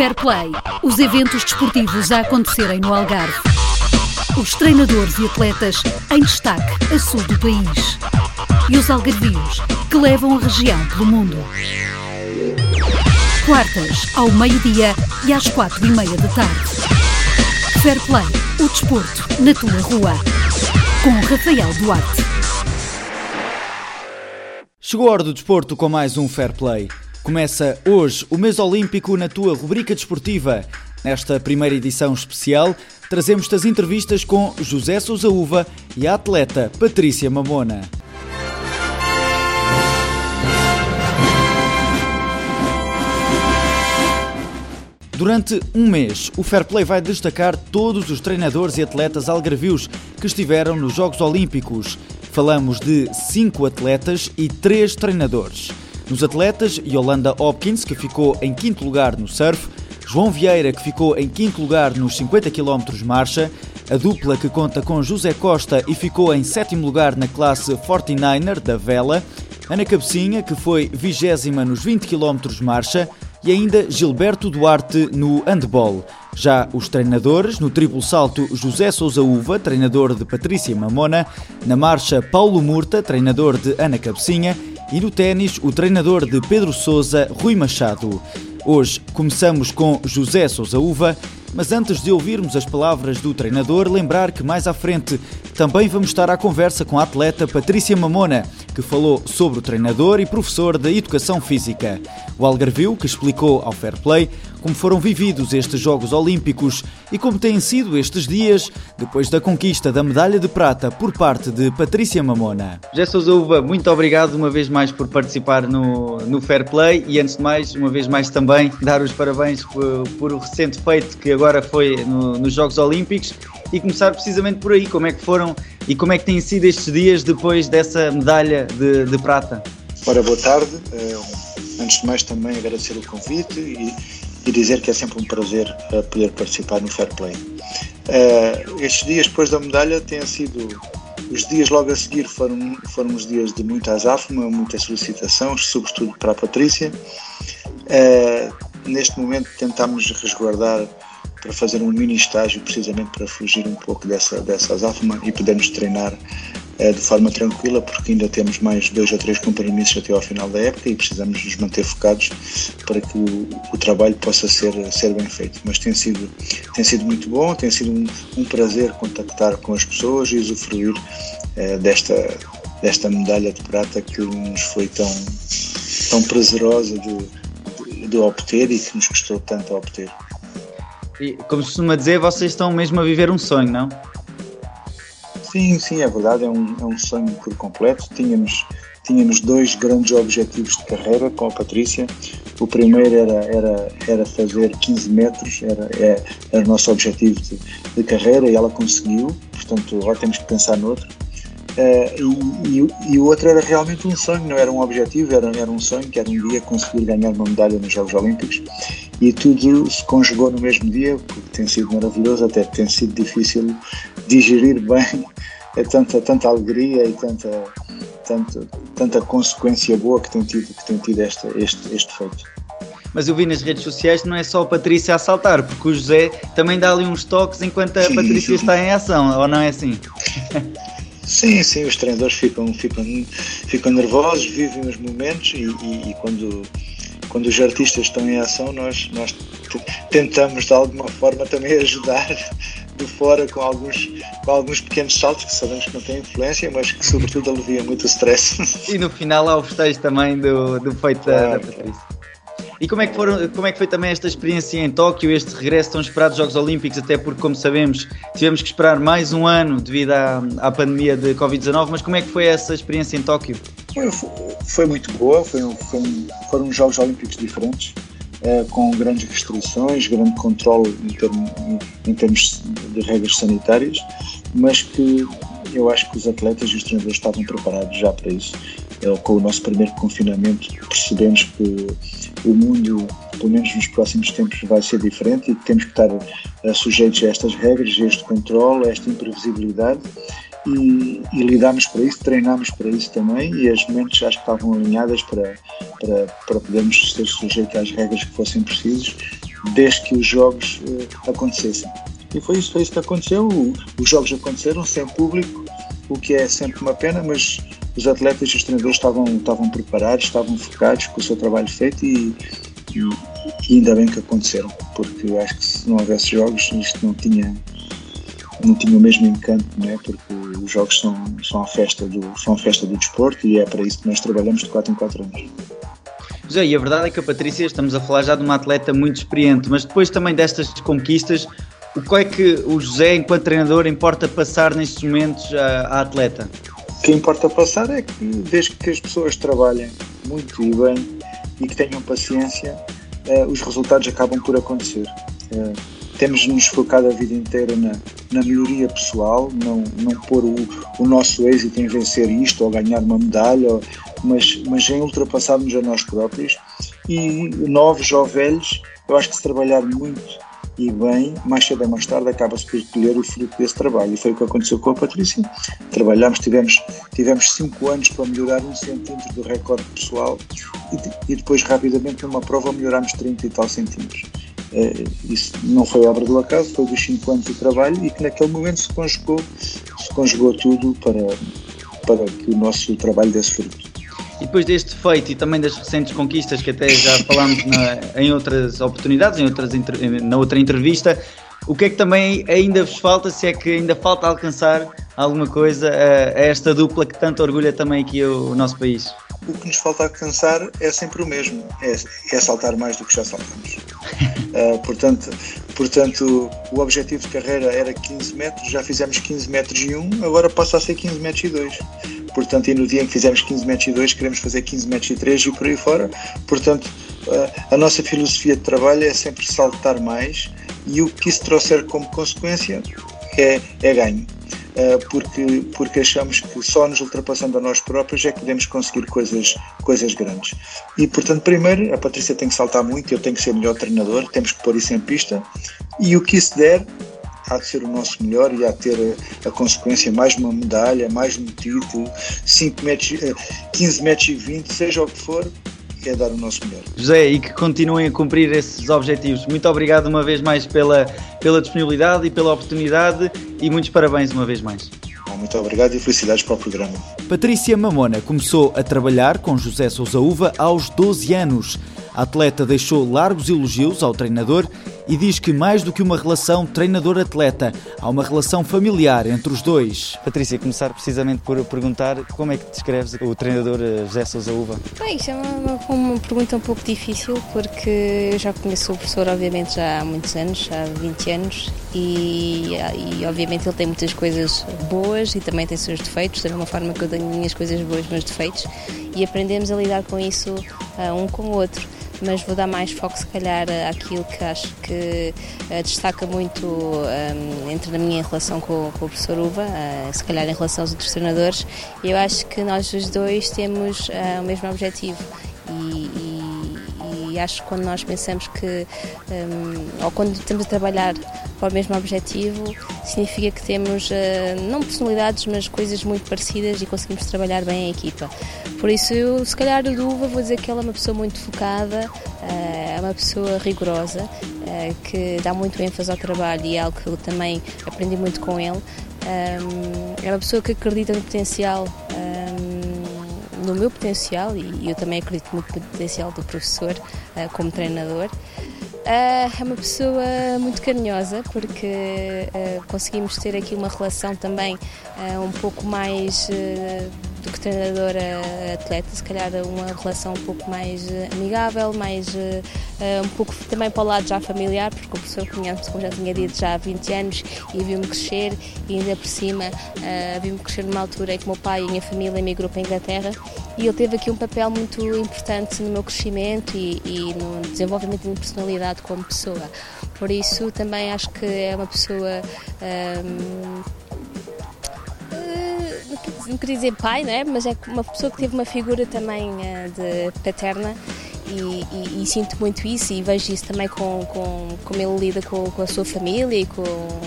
Fair Play, os eventos desportivos a acontecerem no Algarve. Os treinadores e atletas em destaque a sul do país. E os algarvios que levam a região pelo mundo. Quartas, ao meio-dia e às quatro e meia da tarde. Fair Play, o desporto na tua rua. Com Rafael Duarte. Chegou a hora do desporto com mais um Fair Play. Começa hoje o mês olímpico na tua rubrica desportiva. Nesta primeira edição especial, trazemos-te as entrevistas com José Sousa Uva e a atleta Patrícia Mamona. Durante um mês, o Fair Play vai destacar todos os treinadores e atletas algarvios que estiveram nos Jogos Olímpicos. Falamos de cinco atletas e três treinadores. Nos atletas, Yolanda Hopkins, que ficou em quinto lugar no surf, João Vieira, que ficou em quinto lugar nos 50 km marcha, a dupla que conta com José Costa e ficou em sétimo lugar na classe 49er da vela, Ana Cabecinha, que foi vigésima nos 20 km marcha, e ainda Gilberto Duarte no handball. Já os treinadores, no triplo salto, José Sousa Uva, treinador de Patrícia Mamona, na marcha, Paulo Murta, treinador de Ana Cabecinha, e no ténis, o treinador de Pedro Sousa, Rui Machado. Hoje começamos com José Sousa Uva, mas antes de ouvirmos as palavras do treinador, lembrar que mais à frente também vamos estar à conversa com a atleta Patrícia Mamona, que falou sobre o treinador e professor da Educação Física. O Algarvio, que explicou ao Fair Play como foram vividos estes Jogos Olímpicos e como têm sido estes dias depois da conquista da medalha de prata por parte de Patrícia Mamona. José Sousa Uva, muito obrigado uma vez mais por participar no, no Fair Play e antes de mais, uma vez mais também, dar os parabéns por, por o recente feito que agora foi no, nos Jogos Olímpicos e começar precisamente por aí, como é que foram e como é que têm sido estes dias depois dessa medalha de, de prata? Ora, boa tarde. Uh, antes de mais também agradecer o convite e, e dizer que é sempre um prazer uh, poder participar no Fair Play. Uh, estes dias depois da medalha têm sido os dias logo a seguir foram, foram os dias de muita azáfama, muita solicitação, sobretudo para a Patrícia. neste momento tentamos resguardar para fazer um mini estágio precisamente para fugir um pouco dessa, dessa azáfama e podermos treinar eh, de forma tranquila porque ainda temos mais dois ou três compromissos até ao final da época e precisamos nos manter focados para que o, o trabalho possa ser, ser bem feito. Mas tem sido, tem sido muito bom, tem sido um, um prazer contactar com as pessoas e usufruir eh, desta, desta medalha de prata que nos foi tão, tão prazerosa de, de, de obter e que nos custou tanto a obter. E, como se costuma dizer, vocês estão mesmo a viver um sonho, não? Sim, sim, é verdade, é um, é um sonho por completo. Tínhamos, tínhamos dois grandes objetivos de carreira com a Patrícia. O primeiro era, era, era fazer 15 metros, era, é, era o nosso objetivo de, de carreira e ela conseguiu, portanto agora temos que pensar noutro. Uh, e, e, e, o outro era realmente um sonho, não era um objetivo, era, era um sonho que era um dia conseguir ganhar uma medalha nos Jogos Olímpicos e tudo se conjugou no mesmo dia, porque tem sido maravilhoso, até tem sido difícil digerir bem é tanta, tanta alegria e tanta, tanta, tanta consequência boa que tem tido, que tem tido este, este, este feito. Mas eu vi nas redes sociais que não é só a Patrícia a saltar, porque o José também dá ali uns toques enquanto a Patrícia está em ação, ou não é assim? Sim, sim, os treinadores ficam, ficam, ficam nervosos, vivem os momentos e, e, e quando, quando os artistas estão em ação, nós, nós tentamos de alguma forma também ajudar de fora com alguns, com alguns pequenos saltos que sabemos que não têm influência, mas que sobretudo aliviam muito o stress. E no final há o festejo também do, do feito claro, da, da Patrícia. E como é, que foram, como é que foi também esta experiência em Tóquio, este regresso tão esperado dos Jogos Olímpicos, até porque, como sabemos, tivemos que esperar mais um ano devido à, à pandemia de Covid-19, mas como é que foi essa experiência em Tóquio? Foi, foi muito boa, foi, foi, foram Jogos Olímpicos diferentes, eh, com grandes restrições, grande controle em, termos, em termos de regras sanitárias, mas que eu acho que os atletas e os treinadores estavam preparados já para isso. Eh, com o nosso primeiro confinamento, percebemos que o mundo, pelo menos nos próximos tempos, vai ser diferente e que temos que estar uh, sujeitos a estas regras, a este controle, a esta imprevisibilidade e, e lidámos para isso, treinámos para isso também e as mentes que estavam alinhadas para, para, para podermos ser sujeitos às regras que fossem precisas desde que os jogos acontecessem. E foi isso, foi isso que aconteceu. os jogos aconteceram sem público, o que é sempre uma pena, mas os atletas e os treinadores estavam, estavam preparados, estavam focados com o seu trabalho feito e, e, ainda bem que aconteceram, porque acho que se não houvesse jogos isto não tinha, não tinha o mesmo encanto, não é? porque os jogos são, são, a festa do, são a festa do desporto e é para isso que nós trabalhamos de 4 em 4 anos. José, e a verdade é que a Patrícia, estamos a falar já de uma atleta muito experiente, mas depois também destas conquistas, o que é que o José, enquanto treinador, importa passar nestes momentos à atleta? O que importa passar é que, desde que as pessoas trabalhem muito e bem e que tenham paciência, eh, os resultados acabam por acontecer. Eh, temos nos focado a vida inteira na, na melhoria pessoal, não, não pôr o, o, nosso êxito em vencer isto ou ganhar uma medalha, mas, mas em ultrapassarmos a nós próprios. E novos ou velhos, eu acho que se trabalhar muito e bem, mais cedo ou mais tarde acaba-se por colher o fruto desse trabalho. E foi o que aconteceu com a Patrícia. Trabalhámos, tivemos, tivemos cinco anos para melhorar um centímetro do recorde pessoal e, e depois rapidamente numa prova melhorámos 30 e tal centímetros. Uh, isso não foi obra do acaso, foi dos cinco anos de trabalho e que naquele momento se conjugou, se conjugou tudo para, para que o nosso trabalho desse fruto. E depois deste feito e também das recentes conquistas que até já falámos na, em outras oportunidades, em outras, na outra entrevista, o que é que também ainda vos falta, se é que ainda falta alcançar alguma coisa a, a esta dupla que tanto orgulha também aqui o, o, nosso país? O que nos falta alcançar é sempre o mesmo, é, é saltar mais do que já saltamos. uh, portanto, portanto, o objetivo de carreira era 15 metros, já fizemos 15 metros e 1, agora passa a ser 15 metros e 2 portanto, e no dia em que fizemos 15 metros e 2, queremos fazer 15 metros e 3 e por aí fora. Portanto, a nossa filosofia de trabalho é sempre saltar mais e o que isso trouxer como consequência é, é ganho. Porque, porque achamos que só nos ultrapassando a nós próprios é que podemos conseguir coisas, coisas grandes. E, portanto, primeiro, a Patrícia tem que saltar muito, eu tenho que ser melhor treinador, temos que pôr isso em pista. E o que isso der, há de ser o nosso melhor e há de ter a, a consequência mais uma medalha, mais um título, 5 metros, 15 eh, metros e 20, seja o que for, é dar o nosso melhor. José, e que continuem a cumprir esses objetivos. Muito obrigado uma vez mais pela, pela disponibilidade e pela oportunidade e muitos parabéns uma vez mais. Muito obrigado e felicidades para o programa. Patrícia Mamona começou a trabalhar com José Sousa Uva aos 12 anos. A atleta deixou largos elogios ao treinador e diz que mais do que uma relação treinador-atleta, há uma relação familiar entre os dois. Patrícia, começar precisamente por perguntar como é que descreves o treinador eh, José Sousa Uva? Bem, isto é uma, uma, pergunta um pouco difícil porque eu já conheço o professor obviamente já há muitos anos, há 20 anos e, e obviamente ele tem muitas coisas boas e também tem seus defeitos, da mesma forma que eu tenho minhas coisas boas, meus defeitos e aprendemos a lidar com isso uh, um com o outro mas vou dar mais foco, se calhar, àquilo que acho que uh, destaca muito um, ehm, entre a minha relação com, com o professor Uva, uh, se calhar em relação aos outros treinadores. Eu acho que nós os dois temos uh, o mesmo objetivo e, e, e, acho que quando nós pensamos que, um, ehm, ou quando estamos a trabalhar para o mesmo objetivo, significa que temos, não personalidades, mas coisas muito parecidas e conseguimos trabalhar bem a equipa. Por isso, eu, se calhar, do Uva, vou dizer que ela é uma pessoa muito focada, eh, é uma pessoa rigorosa, eh, que dá muito ênfase ao trabalho e é algo que eu também aprendi muito com ele. Eh, é uma pessoa que acredita no potencial, no meu potencial e eu também acredito no potencial do professor como treinador. é uma pessoa muito carinhosa porque conseguimos ter aqui uma relação também um pouco mais do que treinadora atleta, se calhar uma relação um pouco mais eh, amigável, mais uh, um pouco também para o lado já familiar, porque o professor conhece, como já tinha dito, já há 20 anos e viu-me crescer e ainda por cima uh, viu-me crescer numa altura em que o meu pai e a minha família emigrou para a Inglaterra e ele teve aqui um papel muito importante no meu crescimento e, e no desenvolvimento da minha personalidade como pessoa. Por isso também acho que é uma pessoa um, não queria dizer pai, não é? mas é uma pessoa que teve uma figura também uh, de paterna e, e, e, sinto muito isso e vejo isso também com, com como ele lida com, com, a sua família e com,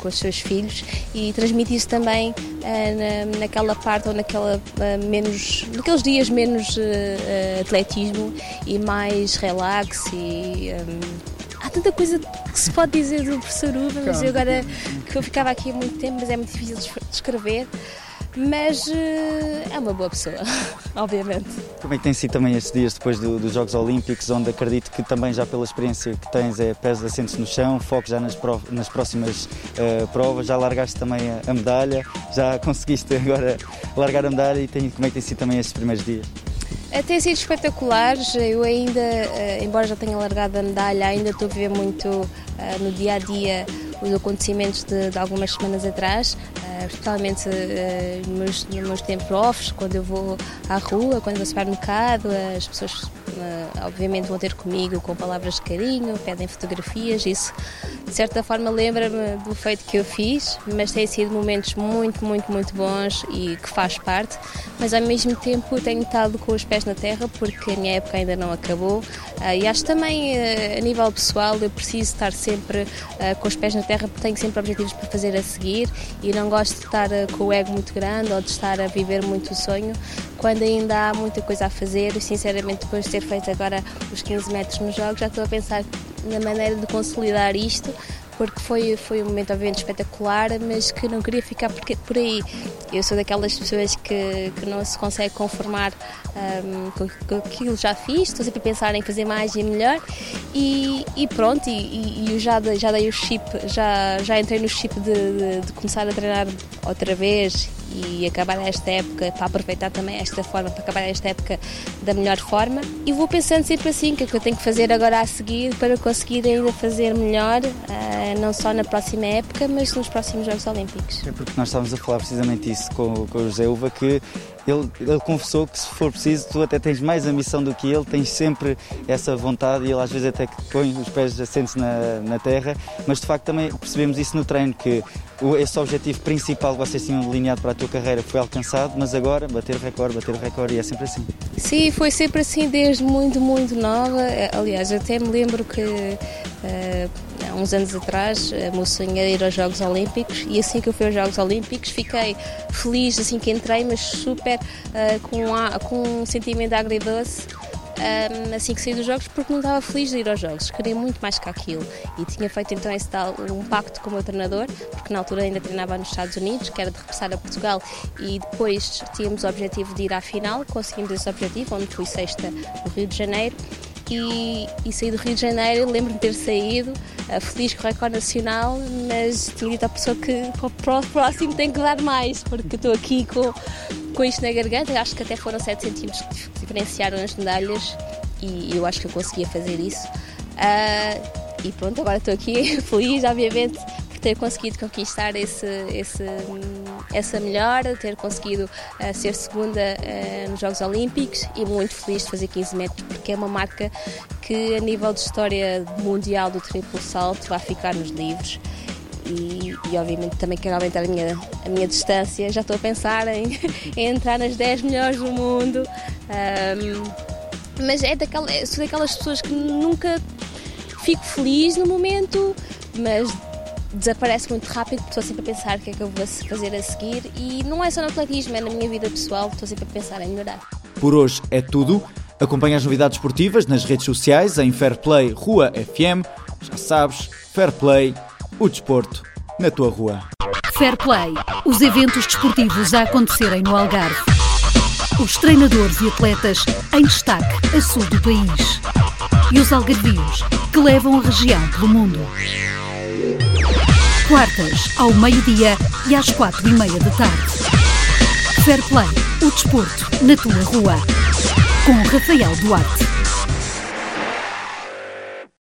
com os seus filhos e transmite isso também uh, na, naquela parte ou naquela uh, menos naqueles dias menos atletismo e mais relax e um, tanta coisa que se pode dizer do professor Uva, mas eu agora que eu ficava aqui há muito tempo, mas é muito difícil de escrever mas uh, é uma boa pessoa, obviamente. Como é que tem sido também estes dias depois do, dos Jogos Olímpicos, onde acredito que também já pela experiência que tens é pés assentes no chão, foco já nas, prov nas próximas uh, provas, já largaste também a, a, medalha, já conseguiste agora largar a medalha e tem, como é que tem sido também estes primeiros dias? Eh, tem sido espetaculares, eu ainda, embora já tenha largado a medalha, ainda estou a ver muito no dia a dia os acontecimentos de, de algumas semanas atrás, uh, especialmente uh, nos, meus, meus tempos offs, quando eu vou à rua, quando vou ao supermercado, as pessoas uh, obviamente vão ter comigo com palavras de carinho, pedem fotografias, isso de certa forma lembra-me do feito que eu fiz, mas têm sido momentos muito, muito, muito bons e que faz parte, mas ao mesmo tempo tenho estado com os pés na terra porque a minha época ainda não acabou e acho também a nível pessoal eu preciso estar sempre com os pés na terra porque tenho sempre objetivos para fazer a seguir e não gosto estar com o ego muito grande ou de estar a viver muito o sonho quando ainda há muita coisa a fazer. Sinceramente, depois de ter feito agora os 15 metros nos jogos, já estou a pensar na maneira de consolidar isto porque foi, foi um momento obviamente espetacular, mas que não queria ficar por aí. Eu sou daquelas pessoas que, que não se consegue conformar um, com, com aquilo que já fiz, estou sempre a pensar em fazer mais e melhor e, e pronto, e, e, eu já, já dei o chip, já, já entrei no chip de, de, de começar a treinar outra vez e acabar esta época, para aproveitar também esta forma, para acabar esta época da melhor forma. E vou pensando sempre assim, o que é que eu tenho que fazer agora a seguir para conseguir ainda fazer melhor, uh, não só na próxima época, mas nos próximos Jogos Olímpicos. É porque nós estávamos a falar precisamente isso com, com o José Uva, que ele, ele, confessou que se for preciso, tu até tens mais ambição do que ele, tens sempre essa vontade e ele às vezes até que põe os pés assentes na, na terra, mas de facto também percebemos isso no treino, que esse objetivo principal que vocês tinham delineado para a tua carreira foi alcançado, mas agora bater o recorde, bater o recorde e é sempre assim. Sim, foi sempre assim desde muito, muito nova. Aliás, até me lembro que uh, há uns anos atrás o meu sonho era ir aos Jogos Olímpicos e assim que eu fui aos Jogos Olímpicos fiquei feliz assim que entrei, mas super uh, com, a, com um sentimento agridoce um, assim que saí dos jogos porque não estava feliz de ir aos jogos, queria muito mais que aquilo. E tinha feito então esse tal um pacto com o meu treinador, porque na altura ainda treinava nos Estados Unidos, que era de regressar a Portugal e depois tínhamos o objetivo de ir à final, conseguimos esse objetivo, onde fui sexta no Rio de Janeiro. E, e, saí do Rio de Janeiro, lembro-me de ter saído feliz com o recorde nacional, mas dito à pessoa que para o próximo tem que dar mais, porque estou aqui com, com isto na garganta, acho que até foram 7 centímetros que diferenciaram as medalhas e eu acho que eu conseguia fazer isso. Uh, e pronto, agora estou aqui feliz, obviamente, por ter conseguido conquistar esse, esse, essa melhora, ter conseguido uh, ser segunda uh, nos Jogos Olímpicos e muito feliz de fazer 15 metros, porque é uma marca que, a nível de história mundial do triplo salto, vai ficar nos livros e, e, obviamente também quero aumentar a minha, a minha distância. Já estou a pensar em, em entrar nas 10 melhores do mundo. Um, mas é daquela, sou daquelas pessoas que nunca fico feliz no momento, mas desaparece muito rápido porque estou sempre a pensar o que é que eu vou fazer a seguir e não é só no atletismo, é na minha vida pessoal, estou sempre a pensar em melhorar. Por hoje é tudo. Acompanhe as novidades esportivas nas redes sociais em Fairplay Rua FM. Já sabes, Fairplay o desporto na tua rua. Fair Play. Os eventos desportivos a acontecerem no Algarve. Os treinadores e atletas em destaque a sul do país. E os algarvios que levam a região pelo mundo. Quartas, ao meio-dia e às quatro e meia da tarde. Fair Play. O desporto na tua rua. Com Rafael Duarte.